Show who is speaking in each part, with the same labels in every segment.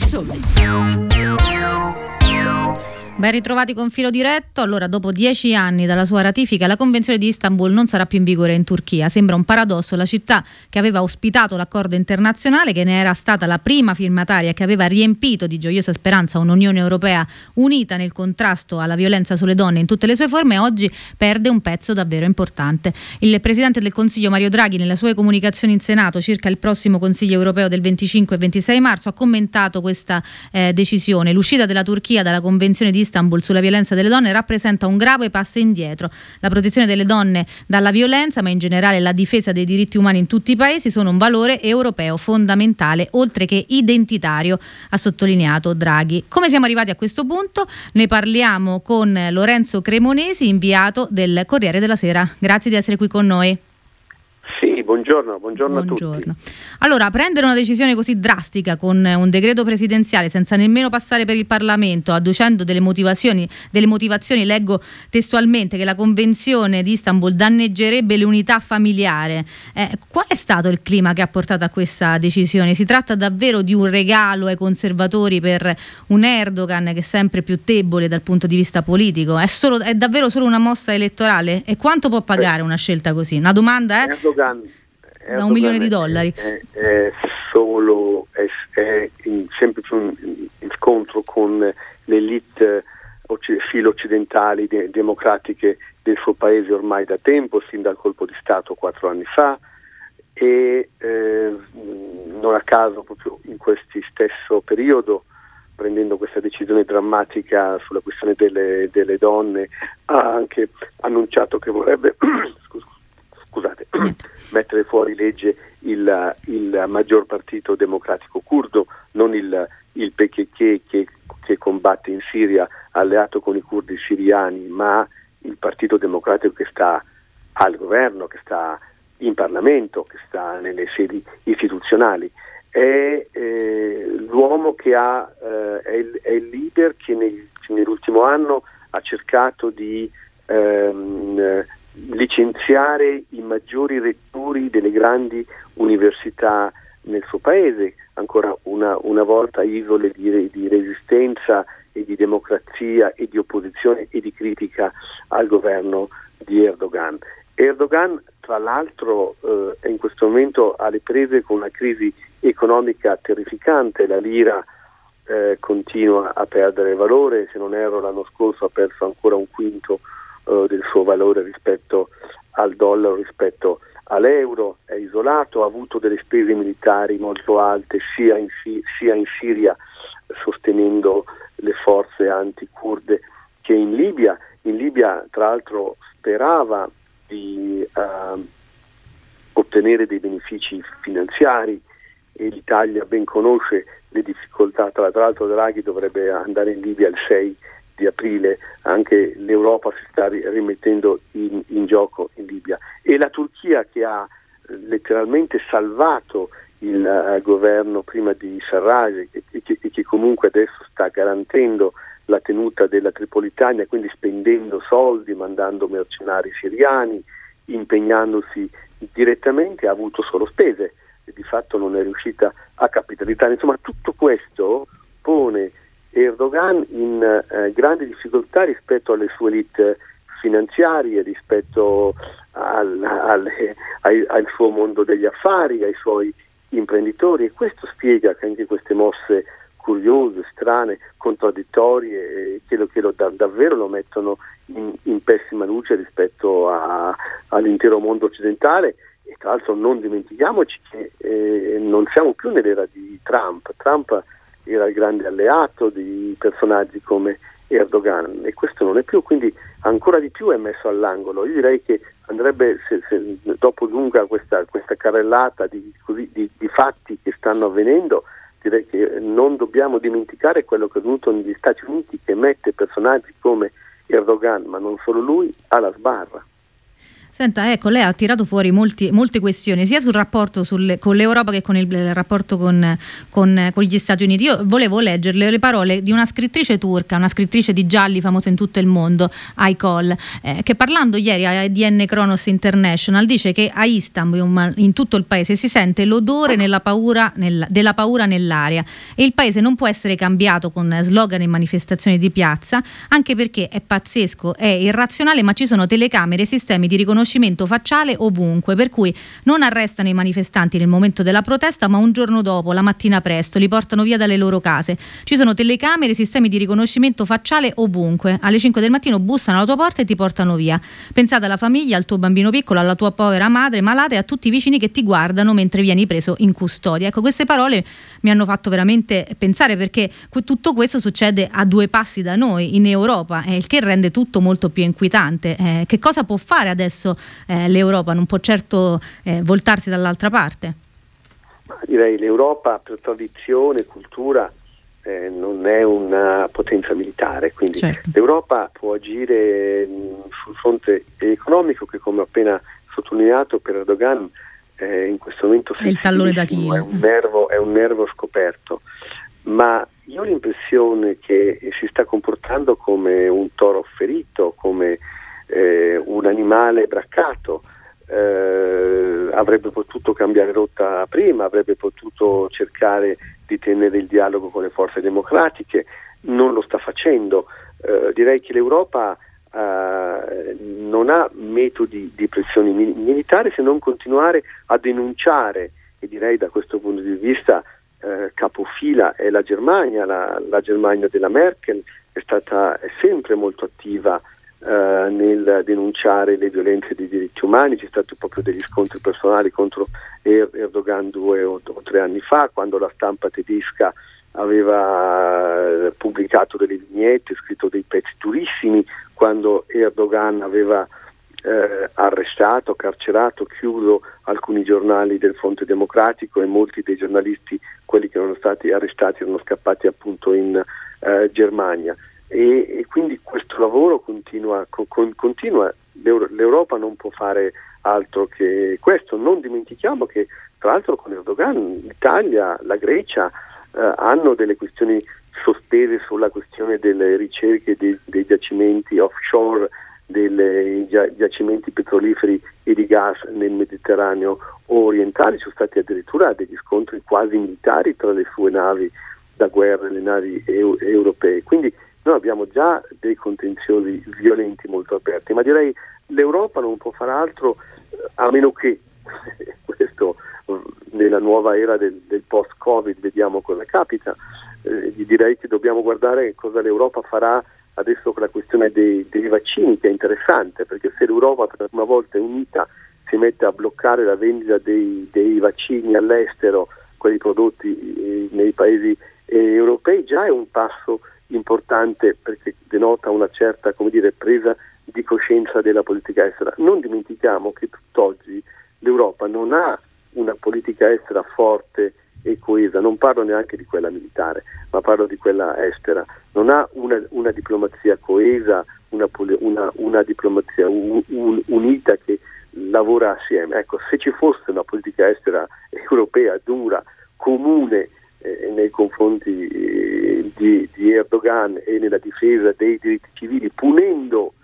Speaker 1: Sole.
Speaker 2: Ben ritrovati con filo diretto. Allora, dopo dieci anni dalla sua ratifica, la Convenzione di Istanbul non sarà più in vigore in Turchia. Sembra un paradosso. La città che aveva ospitato l'accordo internazionale, che ne era stata la prima firmataria che aveva riempito di gioiosa speranza un'Unione Europea unita nel contrasto alla violenza sulle donne in tutte le sue forme, oggi perde un pezzo davvero importante. Il Presidente del Consiglio Mario Draghi, nelle sue comunicazioni in Senato circa il prossimo Consiglio Europeo del 25 e 26 marzo, ha commentato questa eh, decisione. L'uscita della Turchia dalla Convenzione di Istanbul Istanbul sulla violenza delle donne rappresenta un grave passo indietro. La protezione delle donne dalla violenza, ma in generale la difesa dei diritti umani in tutti i paesi, sono un valore europeo fondamentale, oltre che identitario, ha sottolineato Draghi. Come siamo arrivati a questo punto? Ne parliamo con Lorenzo Cremonesi, inviato del Corriere della Sera. Grazie di essere qui con noi.
Speaker 3: Sì, buongiorno, buongiorno,
Speaker 2: buongiorno,
Speaker 3: a tutti.
Speaker 2: Allora, prendere una decisione così drastica con un decreto presidenziale senza nemmeno passare per il Parlamento, adducendo delle motivazioni, delle motivazioni, leggo testualmente che la Convenzione di Istanbul danneggerebbe l'unità familiare. Eh, qual è stato il clima che ha portato a questa decisione? Si tratta davvero di un regalo ai conservatori per un Erdogan che è sempre più debole dal punto di vista politico? È, solo, è davvero solo una mossa elettorale? E quanto può pagare una scelta così? Una domanda è...
Speaker 3: Erdogan Erdogan,
Speaker 2: da un milione di dollari.
Speaker 3: È, è solo è, è in, sempre più in, scontro con le elite filo occidentali de, democratiche del suo paese ormai da tempo, sin dal colpo di Stato quattro anni fa e eh, non a caso proprio in questo stesso periodo prendendo questa decisione drammatica sulla questione delle, delle donne ha anche annunciato che vorrebbe scusa, scusate, mettere fuori legge il, il, maggior partito democratico curdo, non il, il PKK che, che, combatte in Siria alleato con i curdi siriani, ma il partito democratico che sta al governo, che sta in Parlamento, che sta nelle sedi istituzionali. È eh, l'uomo che ha, eh, è, il, è, il, leader che nel, nell'ultimo anno ha cercato di ehm, licenziare i maggiori rettori delle grandi università nel suo paese, ancora una, una volta isole di, di, resistenza e di democrazia e di opposizione e di critica al governo di Erdogan. Erdogan, tra l'altro, eh, in questo momento alle prese con una crisi economica terrificante, la lira eh, continua a perdere valore, se non erro l'anno scorso ha perso ancora un quinto eh, del suo valore rispetto al dollaro, rispetto all'euro, è isolato, ha avuto delle spese militari molto alte sia in, sia in Siria sostenendo le forze anticurde che in Libia. In Libia tra l'altro sperava di uh, ottenere dei benefici finanziari e l'Italia ben conosce le difficoltà, tra l'altro Draghi dovrebbe andare in Libia il 6 di aprile anche l'Europa si sta rimettendo in, in gioco in Libia e la Turchia che ha eh, letteralmente salvato il uh, governo prima di Sarraj e, e, e, che, comunque adesso sta garantendo la tenuta della Tripolitania, quindi spendendo soldi, mandando mercenari siriani, impegnandosi direttamente, ha avuto solo spese e di fatto non è riuscita a capitalizzare. Insomma, tutto questo pone Erdogan in eh, grandi difficoltà rispetto alle sue elite finanziarie, rispetto al, al, al, al, suo mondo degli affari, ai suoi imprenditori e questo spiega che anche queste mosse curiose, strane, contraddittorie, eh, che, lo, che lo, da, davvero lo mettono in, in pessima luce rispetto a, all'intero mondo occidentale e tra l'altro non dimentichiamoci che eh, non siamo più nell'era di Trump. Trump era il grande alleato di personaggi come Erdogan e questo non è più, quindi ancora di più è messo all'angolo. Io direi che andrebbe, se, se, dopo lunga questa, questa carrellata di, così, di, di, fatti che stanno avvenendo, direi che non dobbiamo dimenticare quello che è avvenuto negli Stati Uniti che mette personaggi come Erdogan, ma non solo lui, alla sbarra.
Speaker 2: Senta, ecco, lei ha tirato fuori molti, molte questioni, sia sul rapporto sulle, con l'Europa che con il, il rapporto con, con, con, gli Stati Uniti. Io volevo leggerle le parole di una scrittrice turca, una scrittrice di gialli famosa in tutto il mondo, Aykol, eh, che parlando ieri a DN Kronos International dice che a Istanbul, in tutto il paese, si sente l'odore paura, nel, della paura nell'aria e il paese non può essere cambiato con slogan e manifestazioni di piazza, anche perché è pazzesco, è irrazionale, ma ci sono telecamere e sistemi di riconoscimento riconoscimento facciale ovunque, per cui non arrestano i manifestanti nel momento della protesta, ma un giorno dopo, la mattina presto, li portano via dalle loro case. Ci sono telecamere, sistemi di riconoscimento facciale ovunque. Alle 5 del mattino bussano alla tua porta e ti portano via. Pensate alla famiglia, al tuo bambino piccolo, alla tua povera madre malata e a tutti i vicini che ti guardano mentre vieni preso in custodia. Ecco, queste parole mi hanno fatto veramente pensare perché tutto questo succede a due passi da noi in Europa, eh, il che rende tutto molto più inquietante. Eh, che cosa può fare adesso adesso eh, l'Europa non può certo eh, voltarsi dall'altra parte?
Speaker 3: Direi l'Europa per tradizione, cultura eh, non è una potenza militare, quindi certo. l'Europa può agire mh, mm, sul fronte economico che come ho appena sottolineato per Erdogan eh, in questo momento
Speaker 2: è il tallone da
Speaker 3: È un, nervo, è un nervo scoperto, ma io ho l'impressione che si sta comportando come un toro ferito, come eh, un animale braccato, eh, avrebbe potuto cambiare rotta prima, avrebbe potuto cercare di tenere il dialogo con le forze democratiche, non lo sta facendo. Eh, direi che l'Europa eh, non ha metodi di pressione mi- militare se non continuare a denunciare e direi da questo punto di vista eh, capofila è la Germania, la, la Germania della Merkel è stata è sempre molto attiva eh, nel denunciare le violenze dei diritti umani, c'è stato proprio degli scontri personali contro er- Erdogan due o, o, tre anni fa, quando la stampa tedesca aveva eh, pubblicato delle vignette, scritto dei pezzi durissimi, quando Erdogan aveva eh, arrestato, carcerato, chiuso alcuni giornali del Fronte Democratico e molti dei giornalisti, quelli che erano stati arrestati, erano scappati appunto in eh, Germania e, e quindi questo lavoro continua, con, continua, l'Europa non può fare altro che questo, non dimentichiamo che tra l'altro con Erdogan l'Italia, la Grecia eh, hanno delle questioni sospese sulla questione delle ricerche dei, dei giacimenti offshore, dei giacimenti petroliferi e di gas nel Mediterraneo orientale, ci sono stati addirittura degli scontri quasi militari tra le sue navi da guerra e le navi eu- europee. Quindi noi abbiamo già dei contenziosi violenti molto aperti, ma direi l'Europa non può fare altro a meno che questo nella nuova era del, del post-Covid vediamo cosa capita. Eh, direi che dobbiamo guardare cosa l'Europa farà adesso con la questione dei, dei, vaccini, che è interessante, perché se l'Europa per la prima volta è unita si mette a bloccare la vendita dei, dei vaccini all'estero, quelli prodotti eh, nei paesi eh, europei, già è un passo importante perché denota una certa dire, presa di coscienza della politica estera. Non dimentichiamo che tutt'oggi l'Europa non ha una politica estera forte e coesa, non parlo neanche di quella militare, ma parlo di quella estera, non ha una, una diplomazia coesa, una, una, una diplomazia un, un, unita che lavora assieme. Ecco, se ci fosse una politica estera europea dura, comune, eh, nei confronti eh, di, di, Erdogan e nella difesa dei diritti civili, punendo,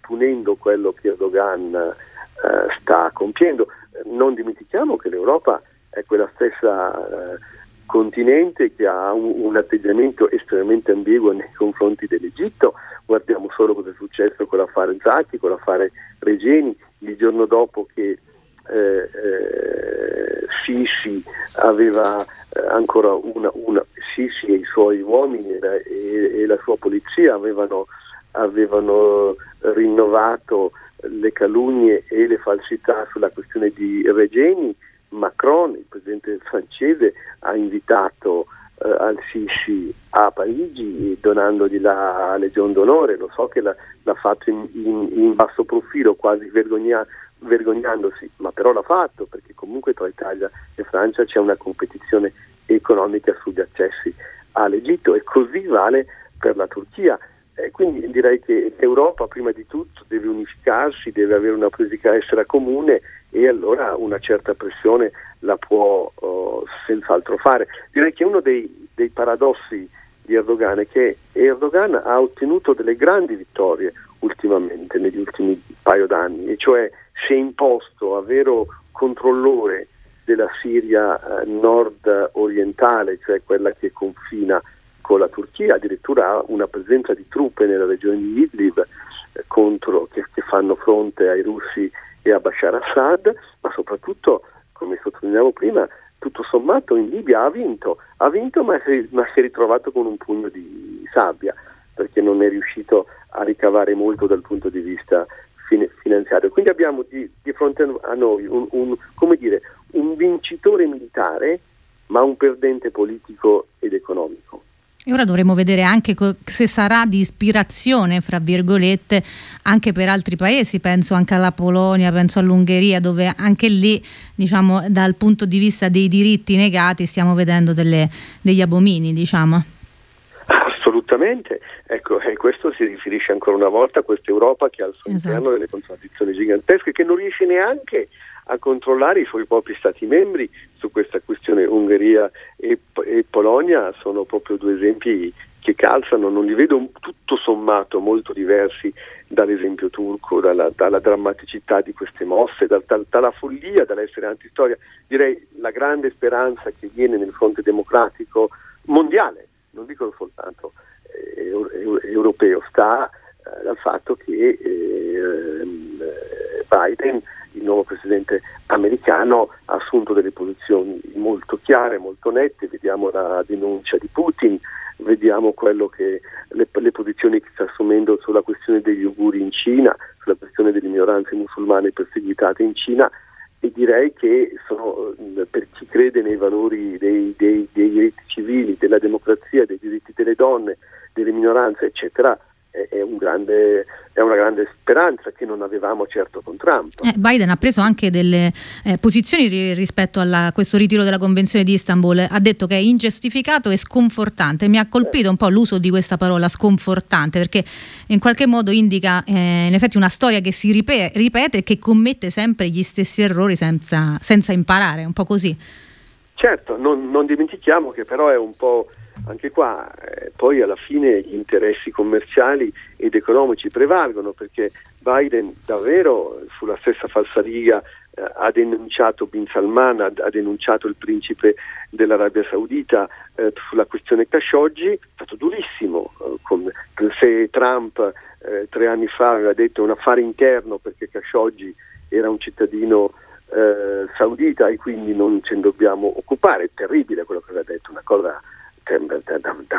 Speaker 3: punendo quello che Erdogan eh, sta compiendo. Non dimentichiamo che l'Europa è quella stessa eh, continente che ha un, un, atteggiamento estremamente ambiguo nei confronti dell'Egitto. Guardiamo solo cosa è successo con l'affare Zacchi, con l'affare Regeni, il giorno dopo che eh, eh, Sisi aveva eh, ancora una, una, Sisi e i suoi uomini e la, e, la sua polizia avevano, avevano, rinnovato le calunnie e le falsità sulla questione di Regeni. Macron, il presidente francese, ha invitato eh, al Sisi a Parigi donandogli la Legion d'onore, lo so che l'ha, l'ha fatto in, in, in, basso profilo, quasi vergognato vergognandosi, ma però l'ha fatto perché comunque tra Italia e Francia c'è una competizione economica sugli accessi all'Egitto e così vale per la Turchia. E quindi direi che l'Europa prima di tutto deve unificarsi, deve avere una politica estera comune e allora una certa pressione la può uh, senz'altro fare. Direi che uno dei, dei paradossi di Erdogan è che Erdogan ha ottenuto delle grandi vittorie ultimamente, negli ultimi paio d'anni, e cioè si è imposto a vero controllore della Siria eh, nord-orientale, cioè quella che confina con la Turchia, addirittura ha una presenza di truppe nella regione di Idlib eh, contro, che, che, fanno fronte ai russi e a Bashar Assad, ma soprattutto, come sottolineavo prima, tutto sommato in Libia ha vinto, ha vinto ma si, ma si è ritrovato con un pugno di sabbia perché non è riuscito a ricavare molto dal punto di vista finanziario. Quindi abbiamo di, di fronte a noi un, un, dire, un vincitore militare ma un perdente politico ed economico.
Speaker 2: E ora dovremo vedere anche co- se sarà di ispirazione, fra virgolette, anche per altri paesi, penso anche alla Polonia, penso all'Ungheria, dove anche lì, diciamo, dal punto di vista dei diritti negati stiamo vedendo delle, degli abomini, diciamo.
Speaker 3: Assolutamente, ecco, e questo si riferisce ancora una volta a questa Europa che ha al suo esatto. interno delle contraddizioni gigantesche, che non riesce neanche a controllare i suoi propri Stati membri su questa questione. Ungheria e, e Polonia sono proprio due esempi che calzano, non li vedo tutto sommato molto diversi dall'esempio turco, dalla, dalla drammaticità di queste mosse, da, da, dalla follia, dall'essere antistoria. Direi la grande speranza che viene nel fronte democratico mondiale, non dico soltanto europeo, sta eh, dal fatto che eh, Biden il nuovo presidente americano ha assunto delle posizioni molto chiare, molto nette, vediamo la denuncia di Putin, vediamo che, le, le, posizioni che sta assumendo sulla questione degli uiguri in Cina, sulla questione delle minoranze musulmane perseguitate in Cina e direi che sono, per chi crede nei valori dei, dei, dei diritti civili, della democrazia, dei diritti delle donne, delle minoranze, eccetera, è, un grande, è, una grande speranza che non avevamo certo con Trump.
Speaker 2: Eh, Biden ha preso anche delle eh, posizioni ri- rispetto a questo ritiro della Convenzione di Istanbul, ha detto che è ingiustificato e sconfortante. Mi ha colpito un po' l'uso di questa parola sconfortante perché in qualche modo indica eh, in effetti una storia che si ripete, ripete e che commette sempre gli stessi errori senza, senza imparare, un po' così.
Speaker 3: Certo, non, non dimentichiamo che però è un po' anche qua eh, poi alla fine gli interessi commerciali ed economici prevalgono perché Biden davvero sulla stessa falsariga eh, ha denunciato Bin Salman, ha, ha, denunciato il principe dell'Arabia Saudita eh, sulla questione Khashoggi, è stato durissimo, eh, con, se Trump eh, tre anni fa aveva detto un affare interno perché Khashoggi era un cittadino eh, saudita e quindi non ce ne dobbiamo occupare, è terribile quello che aveva detto, una cosa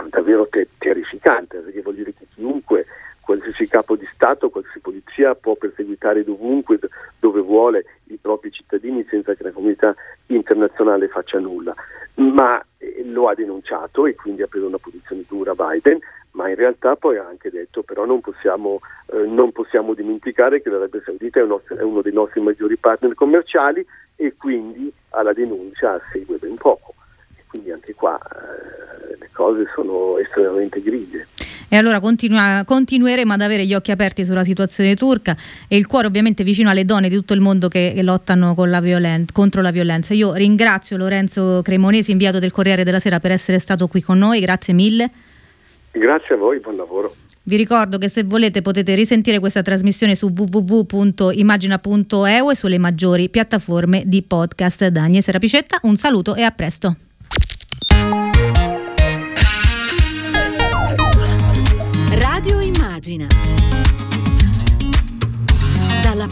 Speaker 3: davvero terrificante, perché vuol dire che chiunque, qualsiasi capo di Stato, qualsiasi polizia può perseguitare dovunque, dove vuole i propri cittadini senza che la comunità internazionale faccia nulla. Ma eh, lo ha denunciato e quindi ha preso una posizione dura Biden, ma in realtà poi ha anche detto però non possiamo, eh, non possiamo dimenticare che l'Arabia Saudita è, nostro, è, uno dei nostri maggiori partner commerciali e quindi alla denuncia segue ben poco. E quindi anche qua eh, cose sono estremamente grigie.
Speaker 2: E allora continua, continueremo ad avere gli occhi aperti sulla situazione turca e il cuore ovviamente vicino alle donne di tutto il mondo che, che lottano la violen- contro la violenza. Io ringrazio Lorenzo Cremonesi, inviato del Corriere della Sera, per essere stato qui con noi, grazie mille.
Speaker 3: Grazie a voi, buon lavoro.
Speaker 2: Vi ricordo che se volete potete risentire questa trasmissione su www.imagina.eu e sulle maggiori piattaforme di podcast. Da Agnese Rapicetta, un saluto e a presto.